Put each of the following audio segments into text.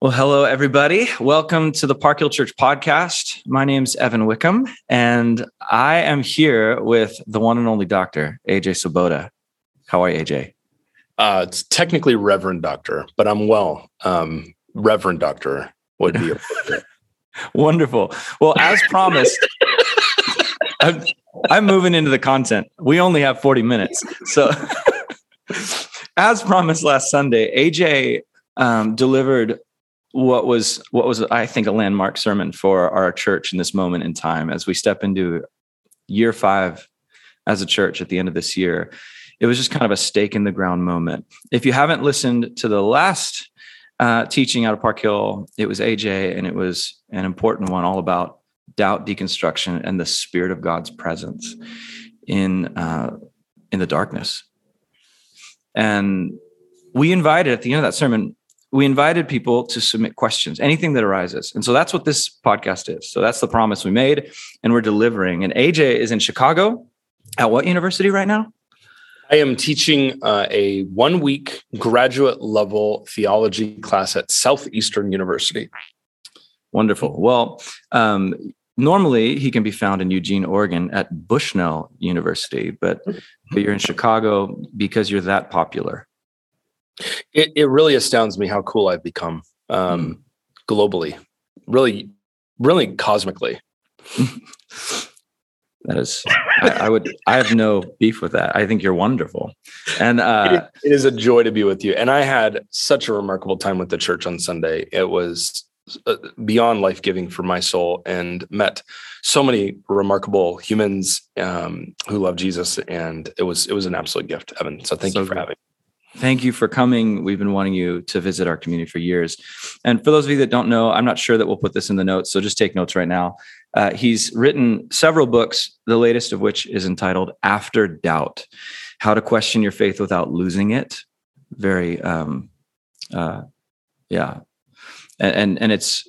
Well, hello, everybody. Welcome to the Park Hill Church podcast. My name is Evan Wickham, and I am here with the one and only doctor, AJ Swoboda. How are you, AJ? Uh, it's technically Reverend Doctor, but I'm well. Um, Reverend Doctor would be a pleasure. wonderful. Well, as promised, I'm, I'm moving into the content. We only have 40 minutes. So, as promised last Sunday, AJ um, delivered what was what was I think a landmark sermon for our church in this moment in time as we step into year five as a church at the end of this year. It was just kind of a stake in the ground moment. If you haven't listened to the last uh, teaching out of Park Hill, it was AJ, and it was an important one all about doubt deconstruction and the spirit of God's presence in uh, in the darkness. And we invited at the end of that sermon we invited people to submit questions, anything that arises. And so that's what this podcast is. So that's the promise we made, and we're delivering. And AJ is in Chicago at what university right now? I am teaching uh, a one week graduate level theology class at Southeastern University. Wonderful. Well, um, normally he can be found in Eugene, Oregon at Bushnell University, but, but you're in Chicago because you're that popular. It, it really astounds me how cool I've become um, mm. globally, really, really cosmically. that is, I, I, would, I have no beef with that. I think you're wonderful. And uh, it, it is a joy to be with you. And I had such a remarkable time with the church on Sunday. It was uh, beyond life giving for my soul and met so many remarkable humans um, who love Jesus. And it was, it was an absolute gift, Evan. So thank so you for good. having me. Thank you for coming. We've been wanting you to visit our community for years. And for those of you that don't know, I'm not sure that we'll put this in the notes, so just take notes right now. Uh, he's written several books, the latest of which is entitled After Doubt How to Question Your Faith Without Losing It. Very, um, uh, yeah. And, and, and it's,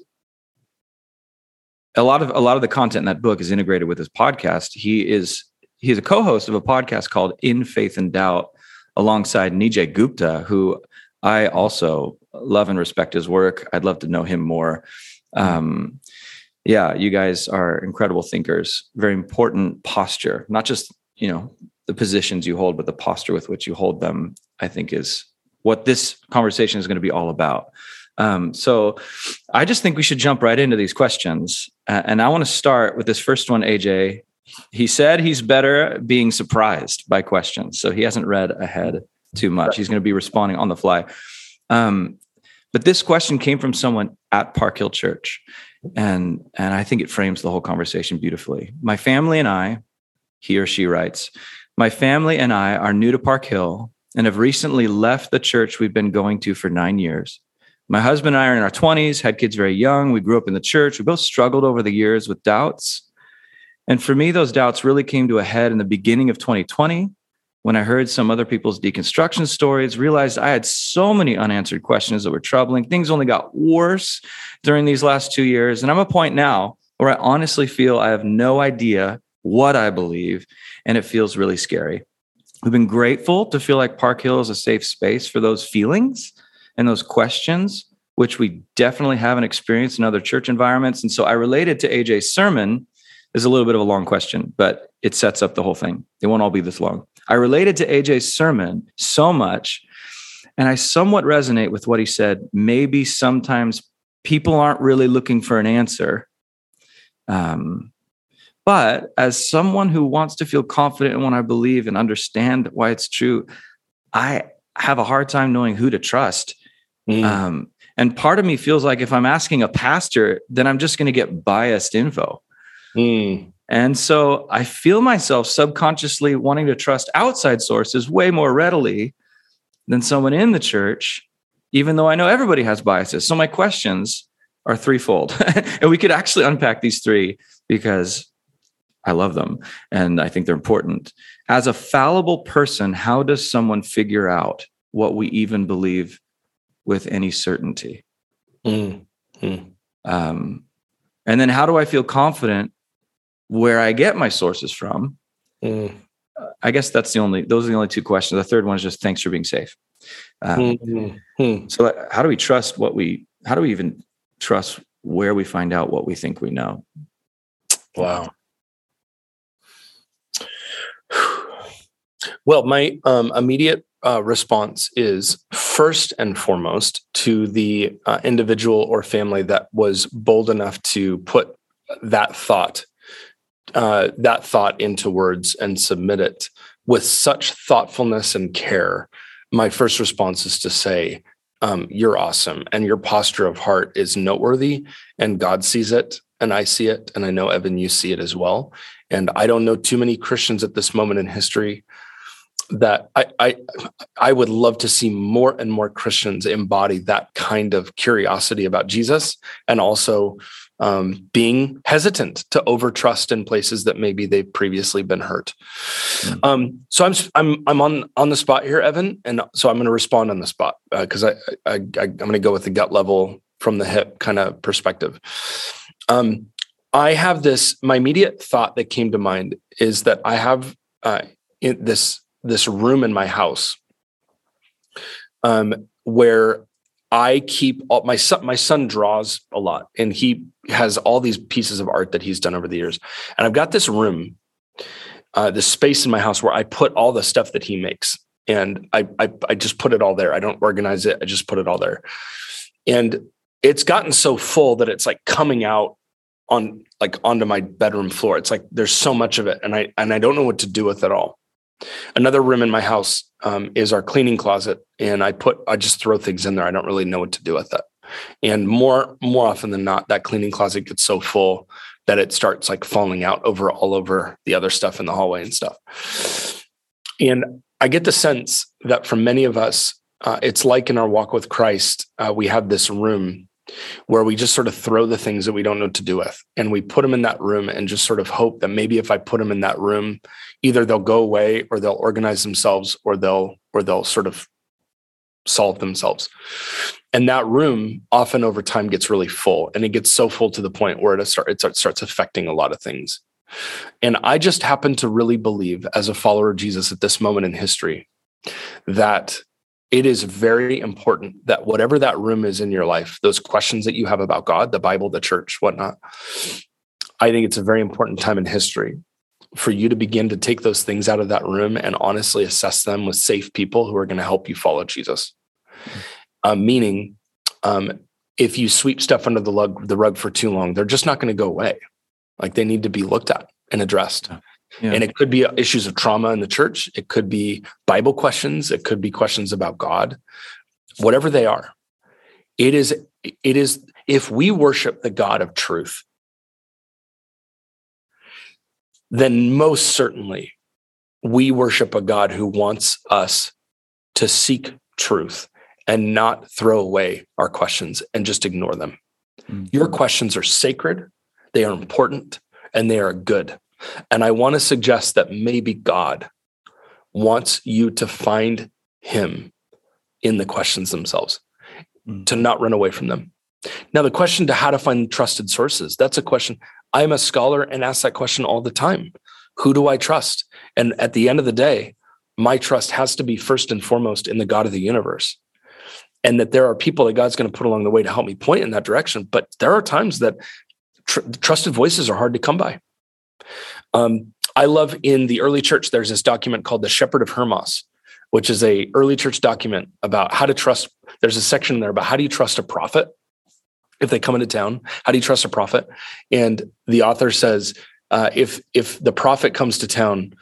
a lot of a lot of the content in that book is integrated with his podcast. He is he's a co-host of a podcast called In Faith and Doubt, alongside Nijay Gupta, who I also love and respect his work. I'd love to know him more. Um, yeah, you guys are incredible thinkers. Very important posture, not just you know the positions you hold, but the posture with which you hold them. I think is what this conversation is going to be all about. Um, so I just think we should jump right into these questions. Uh, and I want to start with this first one, AJ he said he's better being surprised by questions. So he hasn't read ahead too much. He's going to be responding on the fly. Um, but this question came from someone at Park Hill Church. And, and I think it frames the whole conversation beautifully. My family and I, he or she writes, my family and I are new to Park Hill and have recently left the church we've been going to for nine years. My husband and I are in our 20s, had kids very young. We grew up in the church. We both struggled over the years with doubts and for me, those doubts really came to a head in the beginning of 2020 when I heard some other people's deconstruction stories, realized I had so many unanswered questions that were troubling. Things only got worse during these last two years. And I'm a point now where I honestly feel I have no idea what I believe, and it feels really scary. We've been grateful to feel like Park Hill is a safe space for those feelings and those questions, which we definitely haven't experienced in other church environments. And so I related to AJ's sermon is a little bit of a long question, but it sets up the whole thing. It won't all be this long. I related to AJ's sermon so much, and I somewhat resonate with what he said. Maybe sometimes people aren't really looking for an answer. Um, but as someone who wants to feel confident in what I believe and understand why it's true, I have a hard time knowing who to trust. Mm. Um, and part of me feels like if I'm asking a pastor, then I'm just going to get biased info. Mm. And so I feel myself subconsciously wanting to trust outside sources way more readily than someone in the church, even though I know everybody has biases. So my questions are threefold. and we could actually unpack these three because I love them and I think they're important. As a fallible person, how does someone figure out what we even believe with any certainty? Mm. Mm. Um, and then how do I feel confident where I get my sources from. Mm. I guess that's the only, those are the only two questions. The third one is just thanks for being safe. Um, mm-hmm. So, how do we trust what we how do we even trust where we find out what we think we know? Wow. Well, my um, immediate uh, response is first and foremost to the uh, individual or family that was bold enough to put that thought uh, that thought into words and submit it with such thoughtfulness and care. My first response is to say, um, "You're awesome," and your posture of heart is noteworthy, and God sees it, and I see it, and I know Evan, you see it as well. And I don't know too many Christians at this moment in history that I, I I would love to see more and more Christians embody that kind of curiosity about Jesus and also um, being hesitant to overtrust in places that maybe they've previously been hurt. Mm-hmm. Um, so I'm I'm I'm on on the spot here, Evan, and so I'm going to respond on the spot because uh, I, I, I I'm going to go with the gut level from the hip kind of perspective. Um, I have this. My immediate thought that came to mind is that I have uh, this this room in my house um, where I keep all my son. My son draws a lot, and he has all these pieces of art that he's done over the years. And I've got this room, uh, this space in my house where I put all the stuff that he makes, and I, I I just put it all there. I don't organize it. I just put it all there, and it's gotten so full that it's like coming out on like onto my bedroom floor. It's like there's so much of it, and I and I don't know what to do with it all. Another room in my house um, is our cleaning closet, and I put I just throw things in there. I don't really know what to do with it. And more more often than not, that cleaning closet gets so full that it starts like falling out over all over the other stuff in the hallway and stuff. And I get the sense that for many of us, uh, it's like in our walk with Christ, uh, we have this room where we just sort of throw the things that we don't know what to do with and we put them in that room and just sort of hope that maybe if i put them in that room either they'll go away or they'll organize themselves or they'll or they'll sort of solve themselves. And that room often over time gets really full and it gets so full to the point where it, start, it starts affecting a lot of things. And i just happen to really believe as a follower of jesus at this moment in history that it is very important that whatever that room is in your life, those questions that you have about God, the Bible, the church, whatnot, I think it's a very important time in history for you to begin to take those things out of that room and honestly assess them with safe people who are going to help you follow Jesus. Um, meaning, um, if you sweep stuff under the the rug for too long, they're just not going to go away. Like they need to be looked at and addressed. Yeah. And it could be issues of trauma in the church. It could be Bible questions. It could be questions about God, whatever they are. It is, it is, if we worship the God of truth, then most certainly we worship a God who wants us to seek truth and not throw away our questions and just ignore them. Mm-hmm. Your questions are sacred, they are important, and they are good. And I want to suggest that maybe God wants you to find Him in the questions themselves, mm. to not run away from them. Now, the question to how to find trusted sources, that's a question. I'm a scholar and ask that question all the time. Who do I trust? And at the end of the day, my trust has to be first and foremost in the God of the universe. And that there are people that God's going to put along the way to help me point in that direction. But there are times that tr- trusted voices are hard to come by. Um, I love in the early church, there's this document called the Shepherd of Hermas, which is a early church document about how to trust. There's a section there about how do you trust a prophet if they come into town? How do you trust a prophet? And the author says, uh, if if the prophet comes to town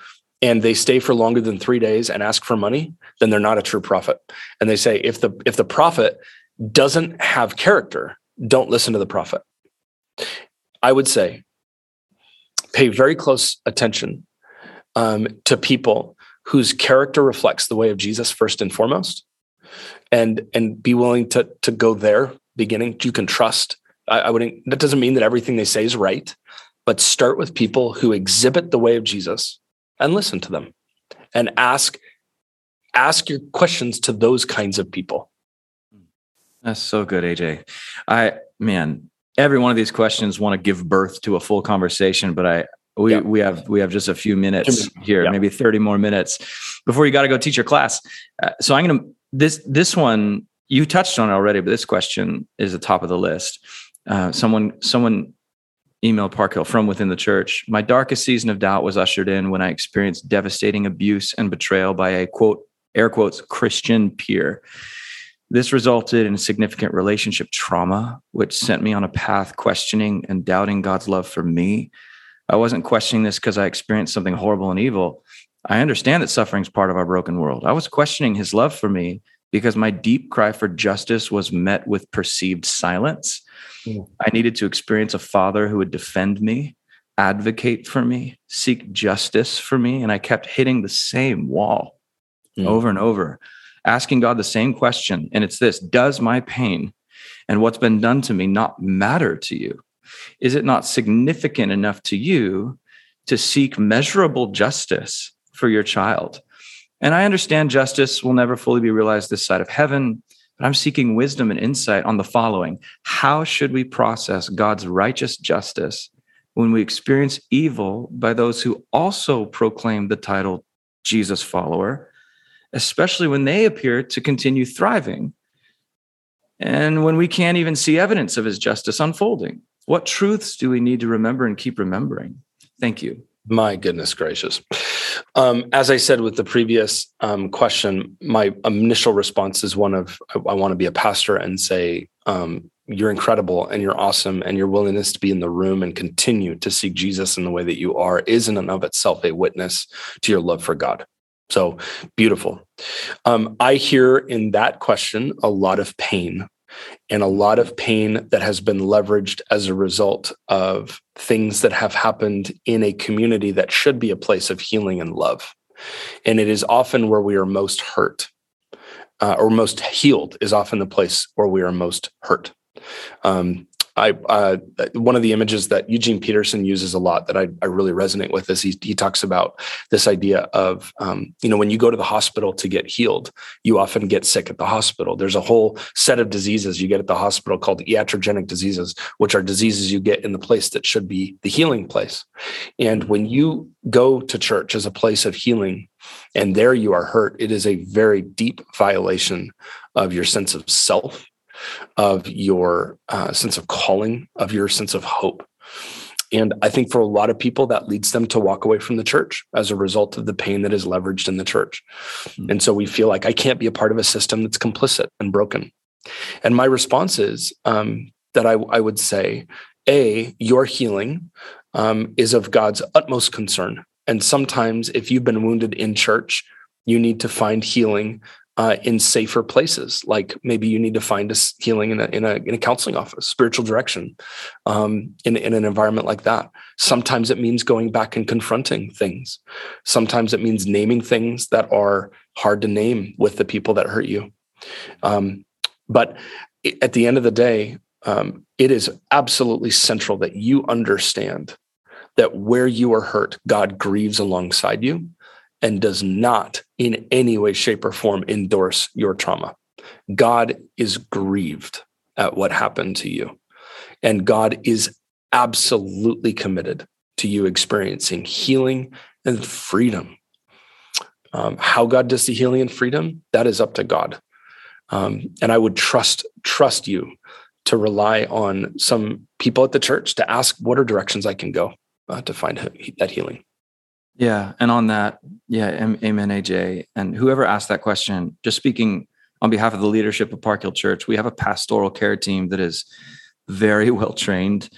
and they stay for longer than three days and ask for money, then they're not a true prophet. And they say if the if the prophet doesn't have character, don't listen to the prophet. I would say pay very close attention um, to people whose character reflects the way of Jesus first and foremost, and and be willing to to go there beginning. You can trust. I, I wouldn't. That doesn't mean that everything they say is right, but start with people who exhibit the way of Jesus and listen to them, and ask ask your questions to those kinds of people. That's so good, AJ. I man, every one of these questions want to give birth to a full conversation, but I we yeah. we have we have just a few minutes here, yeah. maybe 30 more minutes before you got to go teach your class. Uh, so I'm going to this this one you touched on it already, but this question is the top of the list. Uh, someone, someone emailed Park Hill from within the church. My darkest season of doubt was ushered in when I experienced devastating abuse and betrayal by a quote, air quotes, Christian peer. This resulted in significant relationship trauma, which sent me on a path questioning and doubting God's love for me. I wasn't questioning this because I experienced something horrible and evil. I understand that suffering is part of our broken world. I was questioning his love for me because my deep cry for justice was met with perceived silence. Mm. I needed to experience a father who would defend me, advocate for me, seek justice for me. And I kept hitting the same wall mm. over and over, asking God the same question. And it's this Does my pain and what's been done to me not matter to you? Is it not significant enough to you to seek measurable justice for your child? And I understand justice will never fully be realized this side of heaven, but I'm seeking wisdom and insight on the following How should we process God's righteous justice when we experience evil by those who also proclaim the title Jesus follower, especially when they appear to continue thriving? And when we can't even see evidence of his justice unfolding, what truths do we need to remember and keep remembering? Thank you. My goodness gracious. Um, as I said with the previous um, question, my initial response is one of I, I want to be a pastor and say, um, You're incredible and you're awesome, and your willingness to be in the room and continue to seek Jesus in the way that you are is in and of itself a witness to your love for God. So beautiful. Um, I hear in that question a lot of pain and a lot of pain that has been leveraged as a result of things that have happened in a community that should be a place of healing and love. And it is often where we are most hurt, uh, or most healed, is often the place where we are most hurt. Um, I uh, one of the images that Eugene Peterson uses a lot that I, I really resonate with is he, he talks about this idea of um, you know when you go to the hospital to get healed, you often get sick at the hospital. There's a whole set of diseases you get at the hospital called iatrogenic diseases, which are diseases you get in the place that should be the healing place. And when you go to church as a place of healing, and there you are hurt, it is a very deep violation of your sense of self of your uh, sense of calling, of your sense of hope. And I think for a lot of people, that leads them to walk away from the church as a result of the pain that is leveraged in the church. Mm-hmm. And so we feel like I can't be a part of a system that's complicit and broken. And my response is um, that I, I, would say, A, your healing um, is of God's utmost concern. And sometimes if you've been wounded in church, you need to find healing uh, in safer places. Like maybe you need to find a healing in a in a, in a counseling office, spiritual direction, um, in in an environment like that. Sometimes it means going back and confronting things. Sometimes it means naming things that are hard to name with the people that hurt you. Um, but at the end of the day, um, it is absolutely central that you understand that where you are hurt, God grieves alongside you and does not in any way, shape, or form endorse your trauma. God is grieved at what happened to you. And God is absolutely committed to you experiencing healing and freedom. Um, how God does the healing and freedom, that is up to God. Um, and I would trust trust you to rely on some people at the church to ask what are directions I can go uh, to find that healing. Yeah. And on that, yeah, amen, AJ. And whoever asked that question, just speaking on behalf of the leadership of Park Hill Church, we have a pastoral care team that is very well trained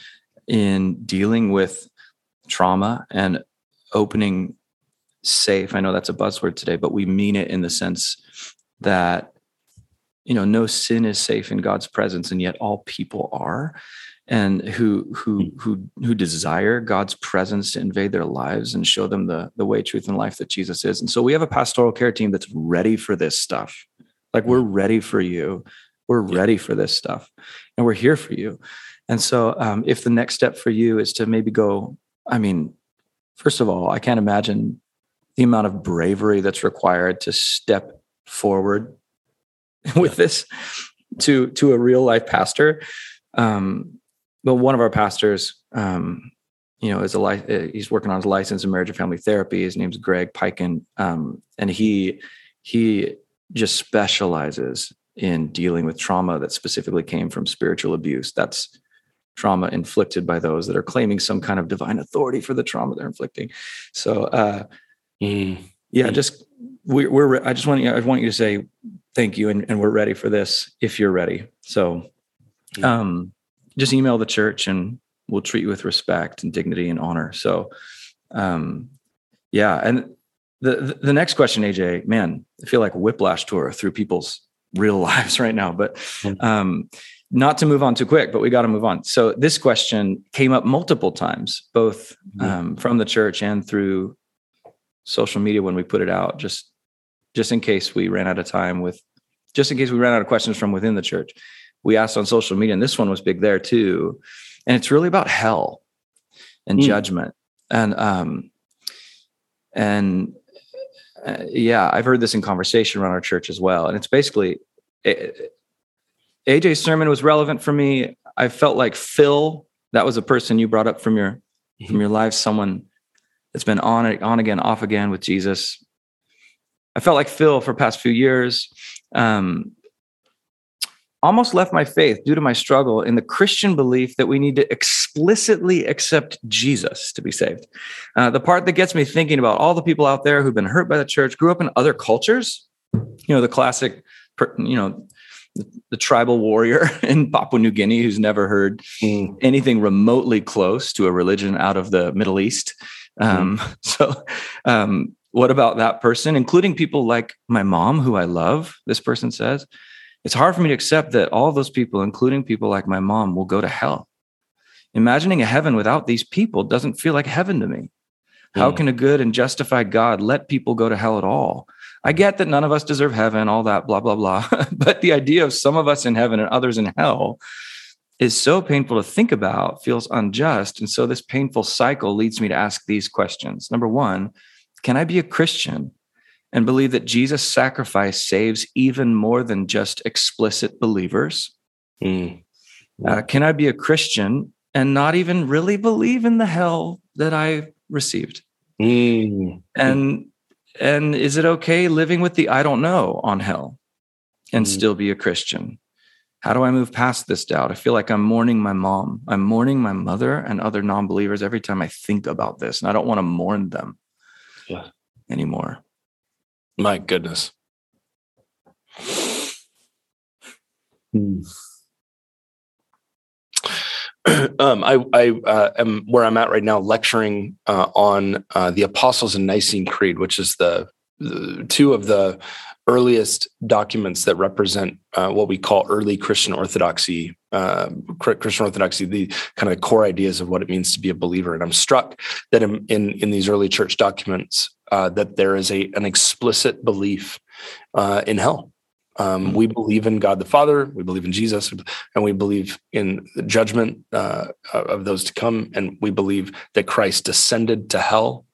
in dealing with trauma and opening safe. I know that's a buzzword today, but we mean it in the sense that you know no sin is safe in God's presence and yet all people are and who who hmm. who who desire God's presence to invade their lives and show them the the way, truth, and life that Jesus is. And so we have a pastoral care team that's ready for this stuff. Like we're hmm. ready for you. We're ready for this stuff, and we're here for you. And so, um, if the next step for you is to maybe go, I mean, first of all, I can't imagine the amount of bravery that's required to step forward with this to to a real life pastor. Um, but one of our pastors, um, you know, is a li- uh, he's working on his license in marriage and family therapy. His name's Greg Piken, um, and he he just specializes in dealing with trauma that specifically came from spiritual abuse. That's trauma inflicted by those that are claiming some kind of divine authority for the trauma they're inflicting. So, uh, mm. yeah, just we're, we're, I just want you, I want you to say thank you and, and we're ready for this if you're ready. So, um, just email the church and we'll treat you with respect and dignity and honor. So, um, yeah. And the, the next question, AJ, man, I feel like whiplash tour through people's real lives right now, but, um, not to move on too quick, but we got to move on. So this question came up multiple times, both um, from the church and through social media when we put it out, just just in case we ran out of time with, just in case we ran out of questions from within the church. We asked on social media, and this one was big there too. And it's really about hell and mm. judgment, and um, and uh, yeah, I've heard this in conversation around our church as well. And it's basically it, AJ's sermon was relevant for me. I felt like Phil, that was a person you brought up from your mm-hmm. from your life, someone that's been on it, on again, off again with Jesus. I felt like Phil for past few years. Um, almost left my faith due to my struggle in the Christian belief that we need to explicitly accept Jesus to be saved. Uh, the part that gets me thinking about all the people out there who've been hurt by the church, grew up in other cultures, you know, the classic, you know, the tribal warrior in Papua New Guinea who's never heard mm. anything remotely close to a religion out of the Middle East. Um, mm. So, um, what about that person, including people like my mom, who I love? This person says, it's hard for me to accept that all those people, including people like my mom, will go to hell. Imagining a heaven without these people doesn't feel like heaven to me. How mm. can a good and justified God let people go to hell at all? I get that none of us deserve heaven, all that, blah, blah, blah. but the idea of some of us in heaven and others in hell is so painful to think about, feels unjust. And so this painful cycle leads me to ask these questions. Number one, can I be a Christian and believe that Jesus' sacrifice saves even more than just explicit believers? Mm. Uh, can I be a Christian and not even really believe in the hell that I received? Mm. And and is it okay living with the I don't know on hell and mm. still be a Christian? How do I move past this doubt? I feel like I'm mourning my mom. I'm mourning my mother and other non believers every time I think about this. And I don't want to mourn them yeah. anymore. My goodness. Hmm. um, I, I uh, am where I'm at right now, lecturing uh, on uh, the Apostles and Nicene Creed, which is the, the, two of the earliest documents that represent uh, what we call early Christian orthodoxy. Uh, Christian orthodoxy, the kind of core ideas of what it means to be a believer. And I'm struck that in in, in these early church documents uh, that there is a an explicit belief in hell um, we believe in God the Father, we believe in Jesus, and we believe in the judgment uh, of those to come. And we believe that Christ descended to hell.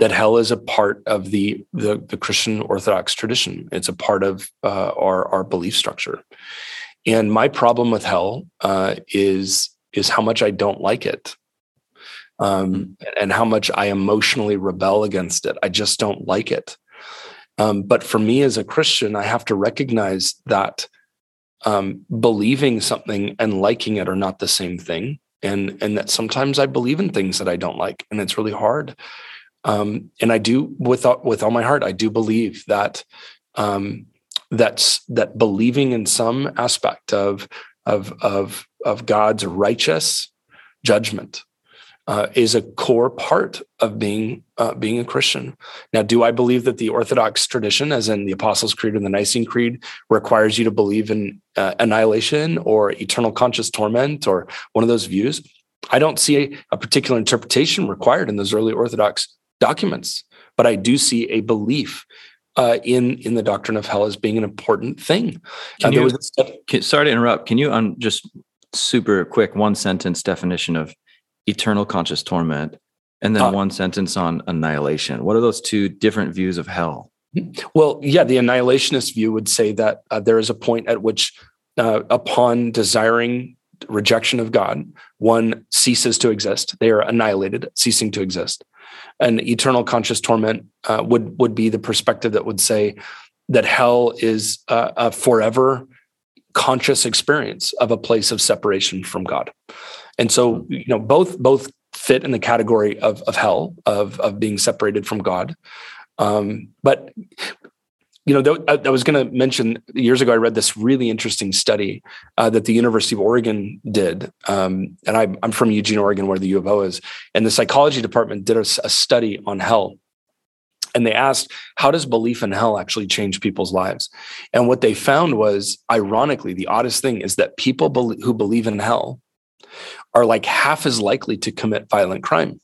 That hell is a part of the the, the Christian Orthodox tradition. It's a part of uh, our our belief structure. And my problem with hell uh, is is how much I don't like it. Um, and how much I emotionally rebel against it. I just don't like it. Um, but for me as a Christian, I have to recognize that um, believing something and liking it are not the same thing, and and that sometimes I believe in things that I don't like, and it's really hard. Um, and I do with with all my heart, I do believe that um, that's that believing in some aspect of of of of God's righteous judgment uh, is a core part of being uh, being a Christian. Now, do I believe that the Orthodox tradition, as in the Apostles' Creed and the Nicene Creed, requires you to believe in uh, annihilation or eternal conscious torment or one of those views? I don't see a, a particular interpretation required in those early Orthodox documents, but I do see a belief uh, in in the doctrine of hell as being an important thing. Can uh, you, was, can, sorry to interrupt. Can you um, just super quick one sentence definition of eternal conscious torment, and then uh, one sentence on annihilation. What are those two different views of hell? Well, yeah, the annihilationist view would say that uh, there is a point at which, uh, upon desiring rejection of God, one ceases to exist. They are annihilated, ceasing to exist. And eternal conscious torment uh, would would be the perspective that would say that hell is a, a forever conscious experience of a place of separation from God. And so, you know, both both fit in the category of of hell of of being separated from God. Um, but you know, I, I was going to mention years ago, I read this really interesting study uh, that the University of Oregon did. Um, and I, I'm from Eugene, Oregon, where the U of O is. And the psychology department did a, a study on hell and they asked how does belief in hell actually change people's lives and what they found was ironically the oddest thing is that people be- who believe in hell are like half as likely to commit violent crime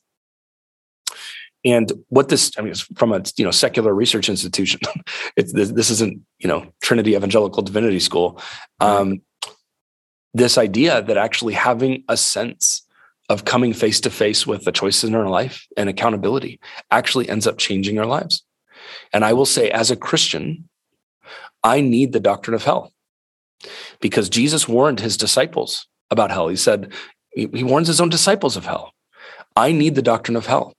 and what this i mean from a you know secular research institution it's this, this, isn't you know trinity evangelical divinity school um, this idea that actually having a sense of coming face to face with the choices in our life and accountability actually ends up changing our lives. And I will say, as a Christian, I need the doctrine of hell because Jesus warned his disciples about hell. He said, he warns his own disciples of hell. I need the doctrine of hell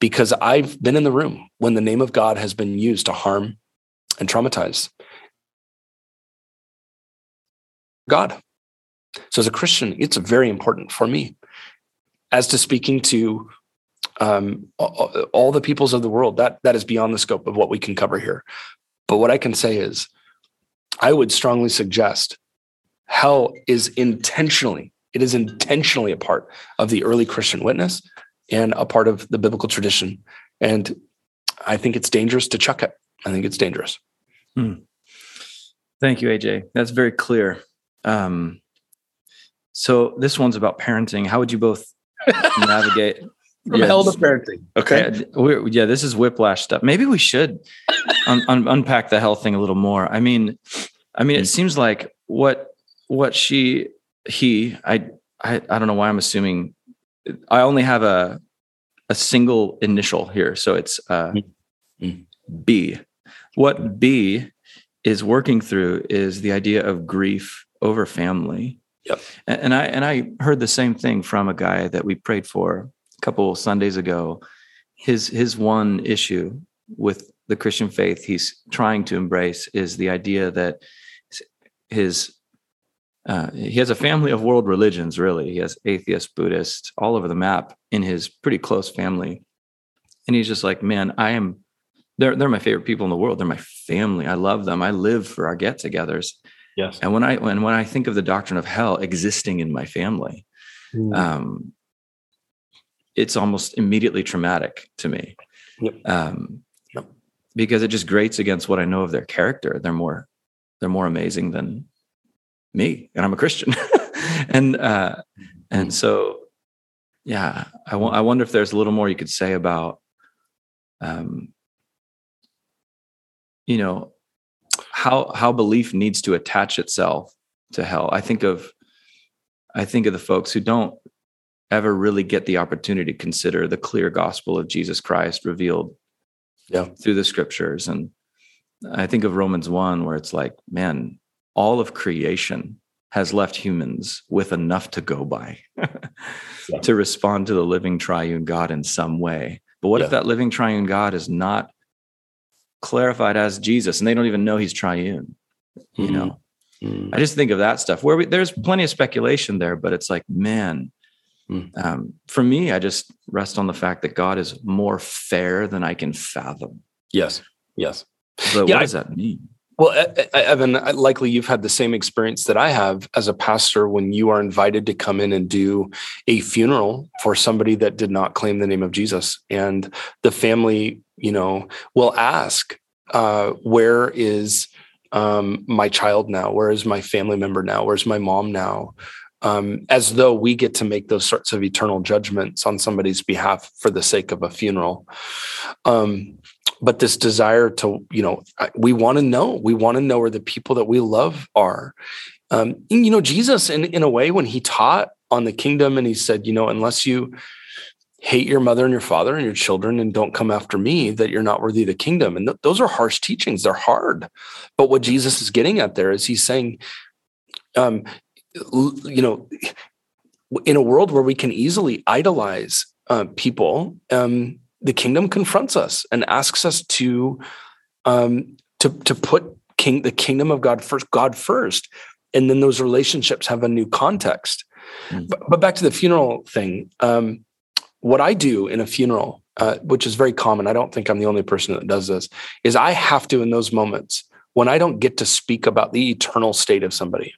because I've been in the room when the name of God has been used to harm and traumatize God. So, as a Christian, it's very important for me as to speaking to um, all the peoples of the world, that that is beyond the scope of what we can cover here. But what I can say is, I would strongly suggest hell is intentionally, it is intentionally a part of the early Christian witness and a part of the biblical tradition. And I think it's dangerous to chuck it. I think it's dangerous. Hmm. Thank you, AJ. That's very clear. Um, so this one's about parenting. How would you both navigate from yeah, hell to parenting. Okay. Yeah, yeah, this is whiplash stuff. Maybe we should un- un- unpack the health thing a little more. I mean, I mean, it seems like what what she he I I I don't know why I'm assuming I only have a a single initial here, so it's uh, mm-hmm. B. What B is working through is the idea of grief over family Yep. And I and I heard the same thing from a guy that we prayed for a couple Sundays ago. His his one issue with the Christian faith he's trying to embrace is the idea that his uh, he has a family of world religions. Really, he has atheist, Buddhist, all over the map in his pretty close family, and he's just like, man, I am. They're they're my favorite people in the world. They're my family. I love them. I live for our get-togethers. Yes. And when I when when I think of the doctrine of hell existing in my family, mm. um, it's almost immediately traumatic to me. Yep. Um, yep. Because it just grates against what I know of their character. They're more they're more amazing than me, and I'm a Christian. and uh, and mm. so, yeah, I, w- I wonder if there's a little more you could say about, um, you know, how how belief needs to attach itself to hell. I think of I think of the folks who don't ever really get the opportunity to consider the clear gospel of Jesus Christ revealed yeah. through the scriptures. And I think of Romans 1, where it's like, man, all of creation has left humans with enough to go by yeah. to respond to the living triune God in some way. But what yeah. if that living triune God is not clarified as Jesus, and they don't even know he's triune. You mm-hmm. know, mm-hmm. I just think of that stuff where we, there's plenty of speculation there, but it's like, man, mm. um, for me, I just rest on the fact that God is more fair than I can fathom. Yes, yes. But yeah, what does that mean? Well, Evan, likely you've had the same experience that I have as a pastor when you are invited to come in and do a funeral for somebody that did not claim the name of Jesus. And the family, you know, will ask, uh, where is um, my child now? Where is my family member now? Where's my mom now? Um, as though we get to make those sorts of eternal judgments on somebody's behalf for the sake of a funeral. Um, but this desire to you know we want to know we want to know where the people that we love are. Um, and, you know jesus in, in a way when he taught on the kingdom and he said you know unless you hate your mother and your father and your children and don't come after me that you're not worthy of the kingdom. And th- those are harsh teachings. They're hard. But what jesus is getting at there is he's saying um, you know in a world where we can easily idolize uh, people um, the kingdom confronts us and asks us to um, to to put king the kingdom of God first, God first, and then those relationships have a new context. Mm. But, but, back to the funeral thing, um, what I do in a funeral, uh, which is very common, I don't think I'm the only person that does this, is I have to in those moments when I don't get to speak about the eternal state of somebody,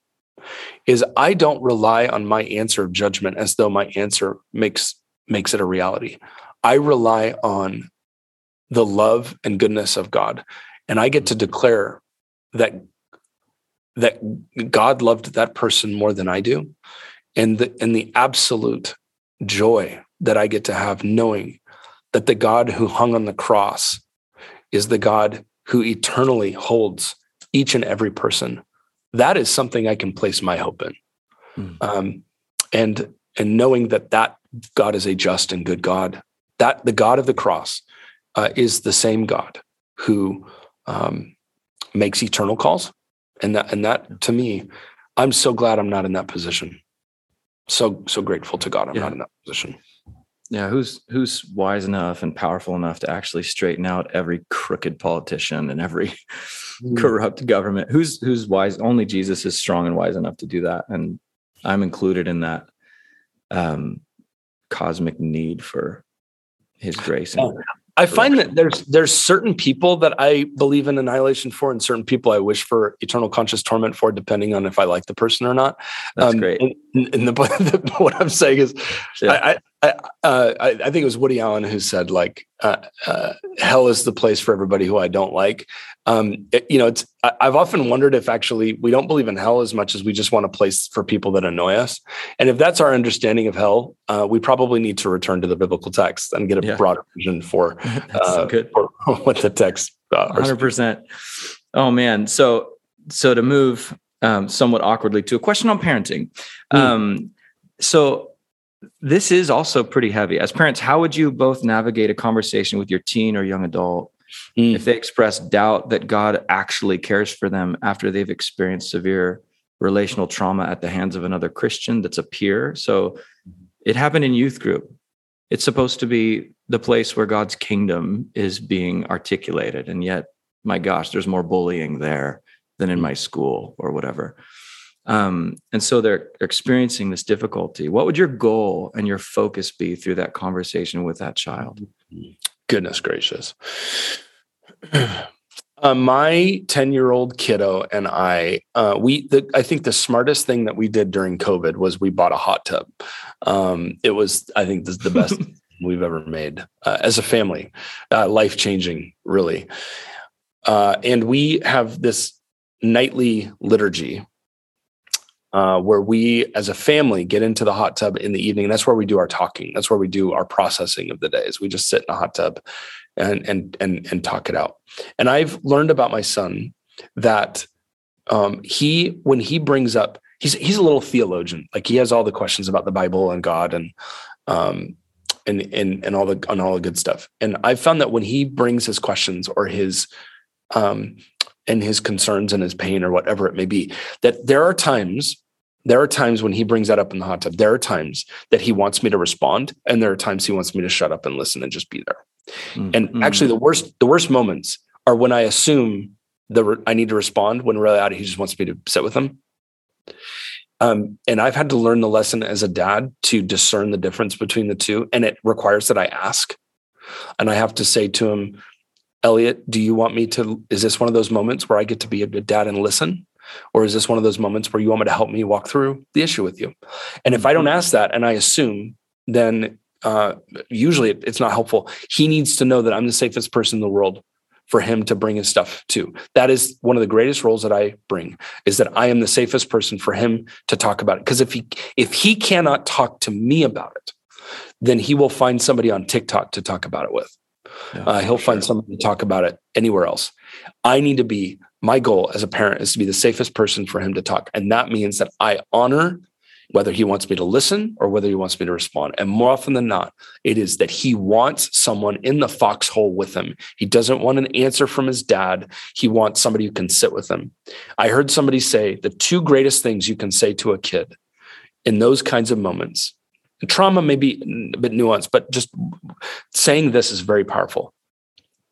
is I don't rely on my answer of judgment as though my answer makes makes it a reality. I rely on the love and goodness of God. And I get to declare that that God loved that person more than I do. And the and the absolute joy that I get to have knowing that the God who hung on the cross is the God who eternally holds each and every person. That is something I can place my hope in. Mm. Um, and and knowing that that God is a just and good God, that the God of the cross uh, is the same God who um, makes eternal calls, and that and that to me, I'm so glad I'm not in that position. So so grateful to God I'm yeah. not in that position. Yeah, who's who's wise enough and powerful enough to actually straighten out every crooked politician and every mm. corrupt government? Who's who's wise? Only Jesus is strong and wise enough to do that, and I'm included in that um, cosmic need for His grace. And I find that there's there's certain people that I believe in annihilation for, and certain people I wish for eternal conscious torment for, depending on if I like the person or not. That's um, great. And, and the, the, what I'm saying is, yeah. I, I, uh, I, I think it was Woody Allen who said like uh, uh, hell is the place for everybody who I don't like. Um, it, you know, it's I, have often wondered if actually we don't believe in hell as much as we just want a place for people that annoy us. And if that's our understanding of hell, uh, we probably need to return to the biblical text and get a yeah. broader vision for, uh, so for what the text. Uh, Hundred percent. Oh man, so so to move um, somewhat awkwardly to a question on parenting. Mm. Um, so this is also pretty heavy. As parents, how would you both navigate a conversation with your teen or young adult mm. if they express doubt that God actually cares for them after they've experienced severe relational trauma at the hands of another Christian that's a peer? So it happened in youth group. It's supposed to be the place where God's kingdom is being articulated. And yet, my gosh, there's more bullying there than in my school or whatever. Um, and so they're experiencing this difficulty. What would your goal and your focus be through that conversation with that child? Goodness gracious. Uh, my 10 year old kiddo and I, uh, we, the, I think the smartest thing that we did during COVID was we bought a hot tub. Um, it was, I think, this the best we've ever made uh, as a family, uh, life changing, really. Uh, and we have this nightly liturgy uh, where we as a family get into the hot tub in the evening. And that's where we do our talking. That's where we do our processing of the days we just sit in a hot tub and and and, and talk it out. And i've learned about my son that um, he when he brings up he's he's a little theologian. Like he has all the questions about the bible and god and um and and and all the and all the good stuff. And i've found that when he brings his questions or his um and his concerns and his pain or whatever it may be that there are times there are times when he brings that up in the hot tub. There are times that he wants me to respond, and there are times he wants me to shut up and listen and just be there. Mm-hmm. And actually, the worst the worst moments are when I assume the I need to respond when reality he just wants me to sit with him. Um, and I've had to learn the lesson as a dad to discern the difference between the two, and it requires that I ask, and I have to say to him, Elliot, do you want me to? Is this one of those moments where I get to be a good dad and listen? Or is this one of those moments where you want me to help me walk through the issue with you? And if I don't ask that and I assume, then uh, usually it's not helpful. He needs to know that I'm the safest person in the world for him to bring his stuff to. That is one of the greatest roles that I bring is that I am the safest person for him to talk about it. Because if he if he cannot talk to me about it, then he will find somebody on TikTok to talk about it with. Yeah, uh, he'll find somebody to talk about it anywhere else. I need to be my goal as a parent is to be the safest person for him to talk. And that means that I honor whether he wants me to listen or whether he wants me to respond. And more often than not, it is that he wants someone in the foxhole with him. He doesn't want an answer from his dad. He wants somebody who can sit with him. I heard somebody say the two greatest things you can say to a kid in those kinds of moments. Trauma may be a bit nuanced, but just saying this is very powerful.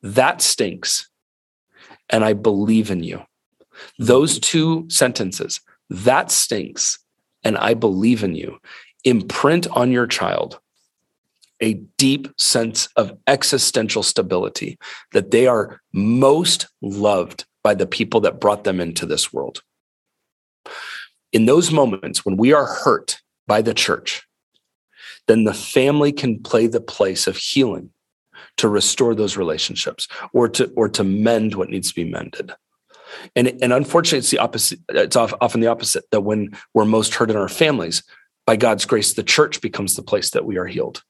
That stinks and I believe in you. Those two sentences, that stinks, and I believe in you, imprint on your child a deep sense of existential stability that they are most loved by the people that brought them into this world. In those moments when we are hurt by the church, then the family can play the place of healing to restore those relationships or to or to mend what needs to be mended. And, and unfortunately, it's the opposite. It's often the opposite that when we're most hurt in our families, by God's grace, the church becomes the place that we are healed.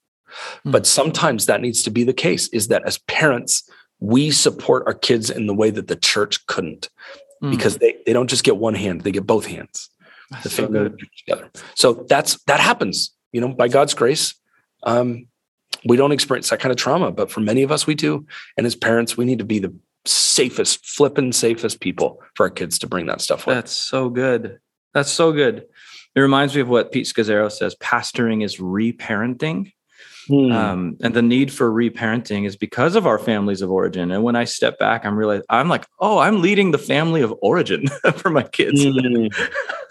Mm. But sometimes that needs to be the case is that as parents, we support our kids in the way that the church couldn't mm. because they, they don't just get one hand, they get both hands. The so together. So that's that happens, you know, by God's grace. Um, we don't experience that kind of trauma, but for many of us, we do. And as parents, we need to be the safest, flipping safest people for our kids to bring that stuff with. That's so good. That's so good. It reminds me of what Pete Scazzero says pastoring is reparenting. Hmm. Um, and the need for reparenting is because of our families of origin. And when I step back, I'm realizing I'm like, oh, I'm leading the family of origin for my kids. Hmm.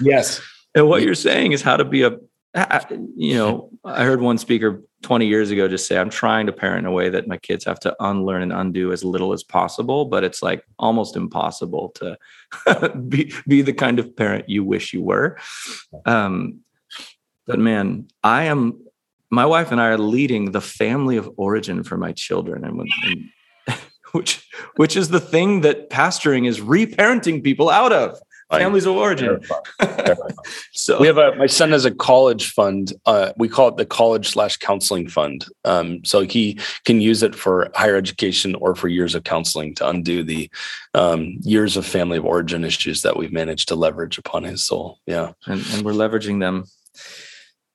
Yes. and what you're saying is how to be a, you know, I heard one speaker 20 years ago just say, I'm trying to parent in a way that my kids have to unlearn and undo as little as possible, but it's like almost impossible to be, be the kind of parent you wish you were. Um, but man, I am, my wife and I are leading the family of origin for my children. And, and which, which is the thing that pastoring is reparenting people out of families of origin. so we have a my son has a college fund. Uh, we call it the college slash counseling fund. Um, so he can use it for higher education or for years of counseling to undo the um, years of family of origin issues that we've managed to leverage upon his soul. Yeah, and, and we're leveraging them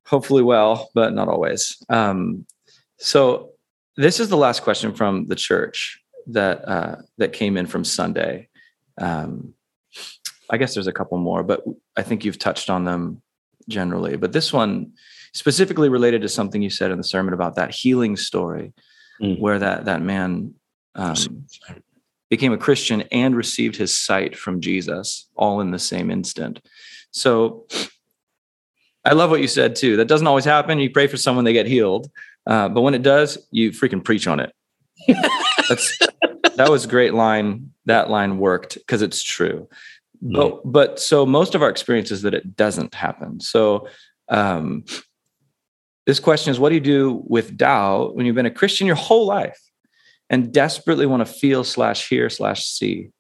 hopefully well, but not always. Um, so this is the last question from the church that uh, that came in from Sunday. Um, I guess there's a couple more, but I think you've touched on them generally. But this one specifically related to something you said in the sermon about that healing story, mm. where that that man um, became a Christian and received his sight from Jesus all in the same instant. So I love what you said too. That doesn't always happen. You pray for someone, they get healed, uh, but when it does, you freaking preach on it. That's that was a great line. That line worked because it's true. But, but so most of our experience is that it doesn't happen. So um, this question is what do you do with doubt when you've been a Christian your whole life and desperately want to feel slash hear slash see?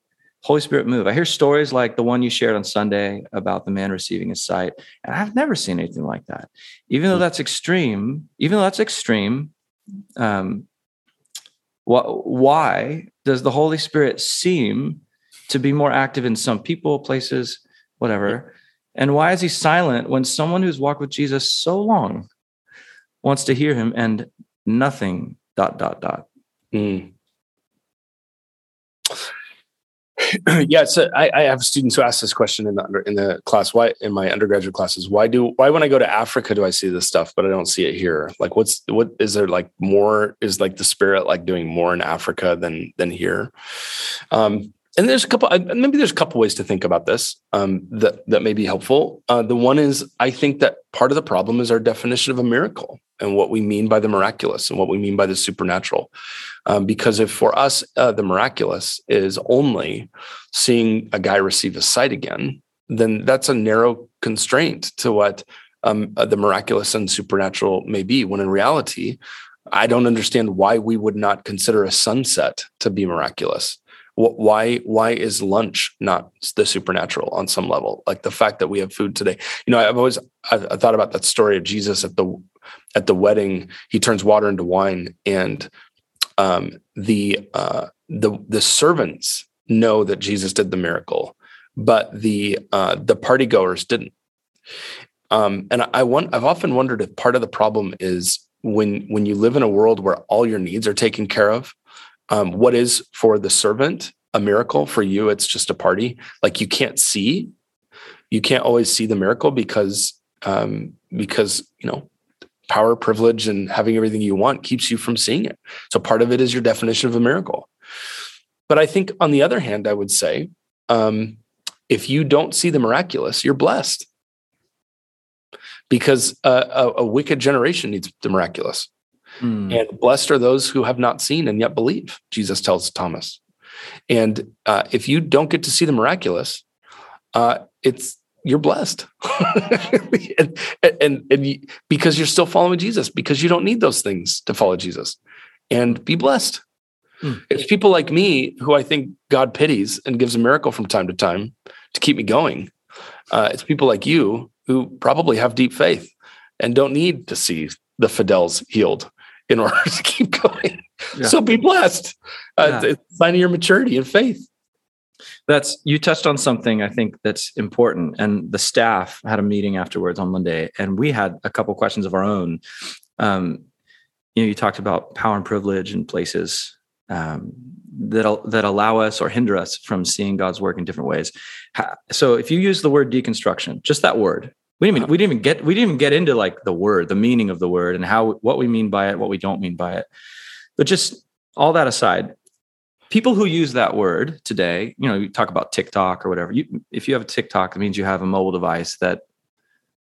Holy Spirit move. I hear stories like the one you shared on Sunday about the man receiving his sight, and I've never seen anything like that. Even though that's extreme, even though that's extreme, um, wh- why does the Holy Spirit seem to be more active in some people, places, whatever? And why is he silent when someone who's walked with Jesus so long wants to hear him and nothing dot dot dot? Mm. yeah, so I, I, have students who ask this question in the under, in the class. Why in my undergraduate classes? Why do why when I go to Africa do I see this stuff, but I don't see it here? Like, what's what is there like more? Is like the spirit like doing more in Africa than than here? Um, and there's a couple maybe there's a couple ways to think about this um, that that may be helpful. Uh, the one is i think that part of the problem is our definition of a miracle and what we mean by the miraculous and what we mean by the supernatural. Um, because if for us uh, the miraculous is only seeing a guy receive a sight again then that's a narrow constraint to what um, uh, the miraculous and supernatural may be when in reality i don't understand why we would not consider a sunset to be miraculous why why is lunch not the supernatural on some level? Like the fact that we have food today. You know i've always i thought about that story of jesus at the at the wedding. He turns water into wine and um, the uh, the the servants know that jesus did the miracle but the uh, the party goers didn't. Um, and I want I've often wondered if part of the problem is when when you live in a world where all your needs are taken care of um, what is for the servant a miracle for you? It's just a party. Like you can't see you can't always see the miracle because um, because you know power privilege and having everything you want keeps you from seeing it. So part of it is your definition of a miracle. But I think on the other hand, I would say, um, if you don't see the miraculous, you're blessed. Because uh, a, a, wicked generation needs the miraculous. Mm. And blessed are those who have not seen and yet believe, Jesus tells Thomas. And uh, if you don't get to see the miraculous, uh, it's you're blessed, and, and and because you're still following Jesus, because you don't need those things to follow Jesus, and be blessed. Hmm. It's people like me who I think God pities and gives a miracle from time to time to keep me going. Uh, it's people like you who probably have deep faith and don't need to see the Fidels healed in order to keep going. Yeah. So be blessed. Uh, yeah. Sign of your maturity and faith. That's you touched on something I think that's important. And the staff had a meeting afterwards on Monday, and we had a couple questions of our own. Um, you know, you talked about power and privilege and places um, that that allow us or hinder us from seeing God's work in different ways. So, if you use the word deconstruction, just that word, we didn't even, we didn't even get we didn't even get into like the word, the meaning of the word, and how what we mean by it, what we don't mean by it. But just all that aside, people who use that word today, you know, you talk about TikTok or whatever. You, if you have a TikTok, it means you have a mobile device that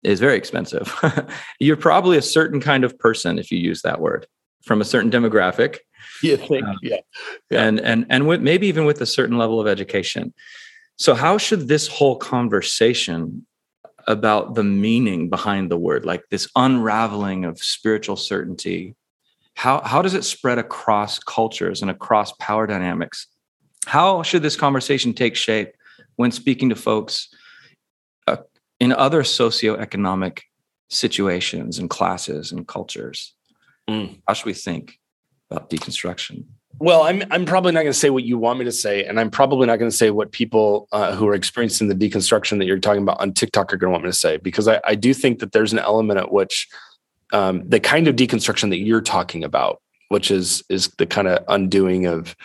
is very expensive. You're probably a certain kind of person if you use that word from a certain demographic. You think, um, yeah. yeah. And and and with maybe even with a certain level of education. So how should this whole conversation about the meaning behind the word, like this unraveling of spiritual certainty, how how does it spread across cultures and across power dynamics? How should this conversation take shape when speaking to folks uh, in other socioeconomic situations and classes and cultures? Mm. How should we think about deconstruction? Well, I'm I'm probably not going to say what you want me to say, and I'm probably not going to say what people uh, who are experiencing the deconstruction that you're talking about on TikTok are going to want me to say, because I, I do think that there's an element at which um, the kind of deconstruction that you're talking about, which is is the kind of undoing of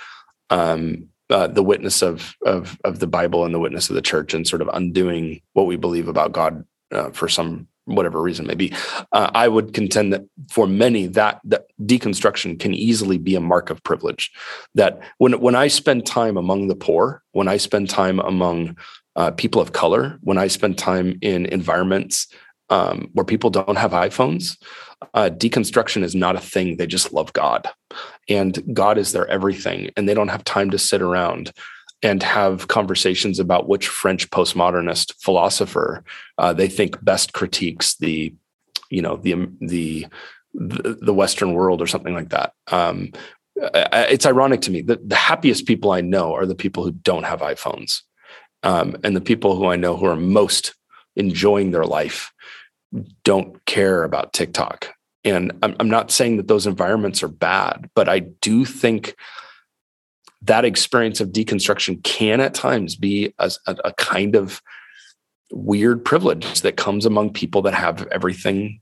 um, uh, the witness of of of the Bible and the witness of the church, and sort of undoing what we believe about God uh, for some whatever reason maybe uh, i would contend that for many that that deconstruction can easily be a mark of privilege. That when when i spend time among the poor when i spend time among uh, people of color when i spend time in environments um, where people don't have iphones uh, deconstruction is not a thing. They just love god. And god is their everything and they don't have time to sit around and have conversations about which French postmodernist philosopher uh, they think best critiques the, you know, the the the Western world or something like that. Um, it's ironic to me that the happiest people I know are the people who don't have iPhones, um, and the people who I know who are most enjoying their life don't care about TikTok. And I'm, I'm not saying that those environments are bad, but I do think that experience of deconstruction can at times be a, a, kind of weird privilege that comes among people that have everything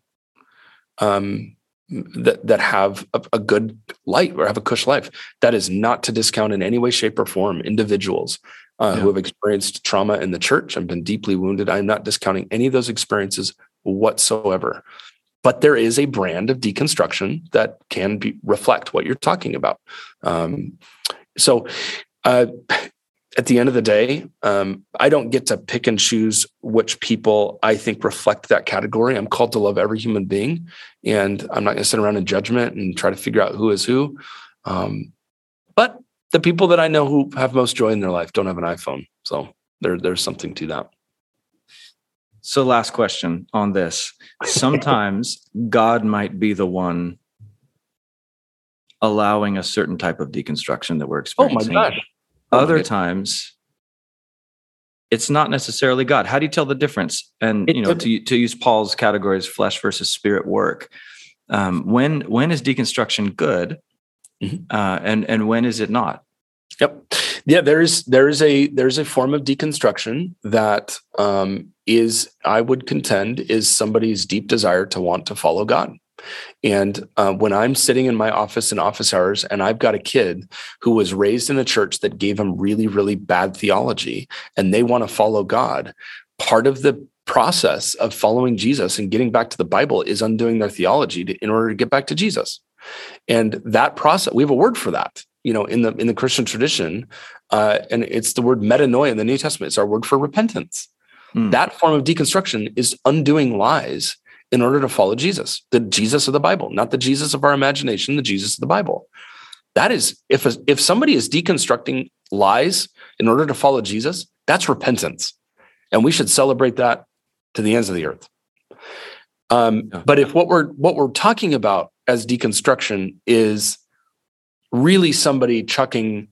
um, that that have a, a, good life or have a cush life. That is not to discount in any way, shape, or form individuals uh, yeah. who have experienced trauma in the church and been deeply wounded. I'm not discounting any of those experiences whatsoever. But there is a brand of deconstruction that can be, reflect what you're talking about. Um, so, uh, at the end of the day, um, I don't get to pick and choose which people I think reflect that category. I'm called to love every human being, and I'm not going to sit around in judgment and try to figure out who is who. Um, but the people that I know who have most joy in their life don't have an iPhone, so there, there's something to that. So, last question on this. Sometimes God might be the one allowing a certain type of deconstruction that we're experiencing. Oh my gosh. Other oh times, it's not necessarily God. How do you tell the difference? And it, you know, to to use Paul's categories, flesh versus spirit work. Um, when when is deconstruction good, mm-hmm. uh, and and when is it not? Yep. Yeah, there's there's a there's a form of deconstruction that um, is I would contend is somebody's deep desire to want to follow God. And uh, when I'm sitting in my office in office hours and I've got a kid who was raised in a church that gave him really, really bad theology and they want to follow God, part of the process of following Jesus and getting back to the Bible is undoing their theology to, in order to get back to Jesus. And that process, we have a word for that. you know, in the in the Christian tradition, uh, and it's the word metanoia in the New Testament. It's our word for repentance. Mm. That form of deconstruction is undoing lies in order to follow Jesus, the Jesus of the Bible, not the Jesus of our imagination, the Jesus of the Bible. That is, if a, if somebody is deconstructing lies in order to follow Jesus, that's repentance, and we should celebrate that to the ends of the earth. Um, yeah. But if what we're what we're talking about as deconstruction is really somebody chucking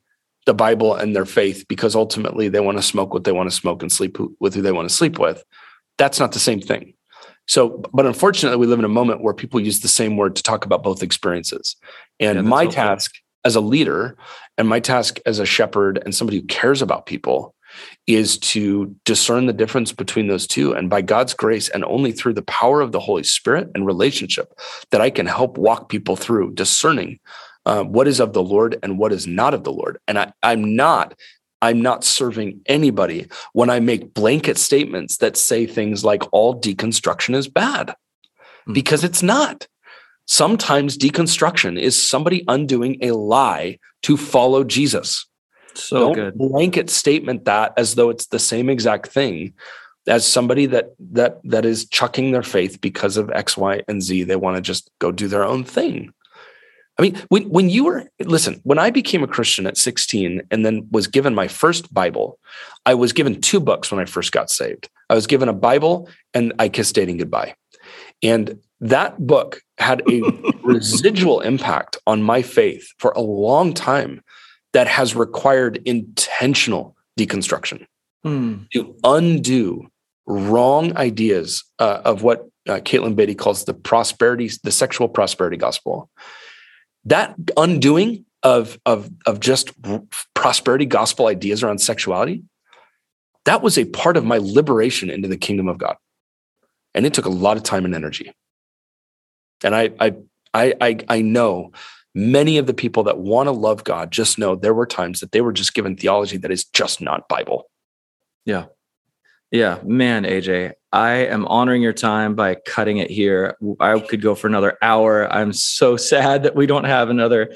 the Bible and their faith because ultimately they want to smoke what they want to smoke and sleep with who they want to sleep with, that's not the same thing. So, but unfortunately, we live in a moment where people use the same word to talk about both experiences. And yeah, my task as a leader and my task as a shepherd and somebody who cares about people is to discern the difference between those two. And by God's grace, and only through the power of the Holy Spirit and relationship, that I can help walk people through discerning uh, what is of the Lord and what is not of the Lord. And I, I'm not. I'm not serving anybody when I make blanket statements that say things like all deconstruction is bad, mm-hmm. because it's not. Sometimes deconstruction is somebody undoing a lie to follow Jesus. So Don't good. Blanket statement that as though it's the same exact thing as somebody that that that is chucking their faith because of X, Y, and Z. They want to just go do their own thing. I mean, when when you were listen, when I became a Christian at 16 and then was given my first Bible, I was given two books when I first got saved. I was given a Bible and I kissed dating goodbye. And that book had a residual impact on my faith for a long time that has required intentional deconstruction mm. to undo wrong ideas uh, of what uh, Katelyn Beaty calls the prosperity, the sexual prosperity gospel. That undoing of, of, of just prosperity gospel ideas around sexuality, that was a part of my liberation into the kingdom of God. And it took a lot of time and energy. And I, I, I, I, I know many of the people that want to love God just know there were times that they were just given theology that is just not Bible. Yeah. Yeah, man, AJ, I am honoring your time by cutting it here. I could go for another hour. I'm so sad that we don't have another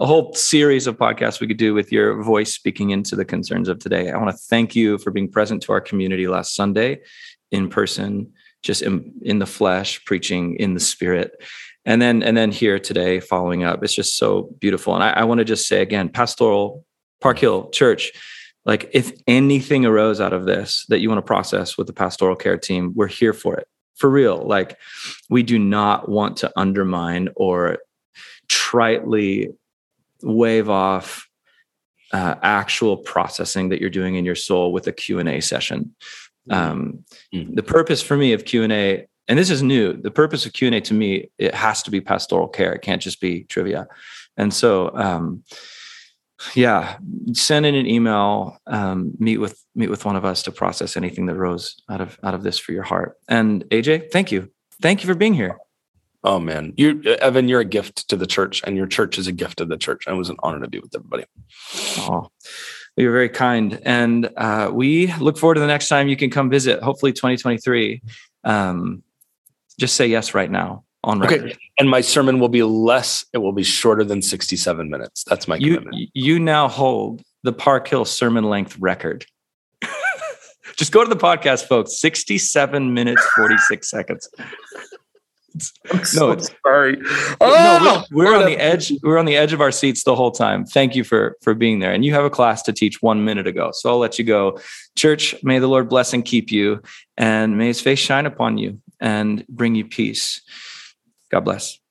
a whole series of podcasts we could do with your voice speaking into the concerns of today. I want to thank you for being present to our community last Sunday in person, just in, in the flesh, preaching in the spirit and then and then here today following up it's just so beautiful and i, I want to just say again pastoral park hill church like if anything arose out of this that you want to process with the pastoral care team we're here for it for real like we do not want to undermine or tritely wave off uh, actual processing that you're doing in your soul with a q&a session mm-hmm. um, mm-hmm. the purpose for me of q&a and this is new the purpose of q&a to me it has to be pastoral care it can't just be trivia and so um, yeah send in an email um, meet with meet with one of us to process anything that rose out of out of this for your heart. And aj thank you. Thank you for being here. Oh man. You evan you're a gift to the church and your church is a gift to the church and it was an honor to be with everybody. Oh you're very kind. And uh, we look forward to the next time you can come visit hopefully 2023 um, just say yes right now on record. Okay. And my sermon will be less, it will be shorter than 67 minutes. That's my you, commitment. You now hold the Park Hill sermon length record. just go to the podcast, folks. 67 minutes, 46 seconds. I'm so no, sorry. Oh, no, we're, oh! we're on the edge. We're on the edge of our seats the whole time. Thank you for for being there. And you have a class to teach one minute ago, so I'll let you go. Church, may the Lord bless and keep you, and may His face shine upon you and bring you peace. God bless.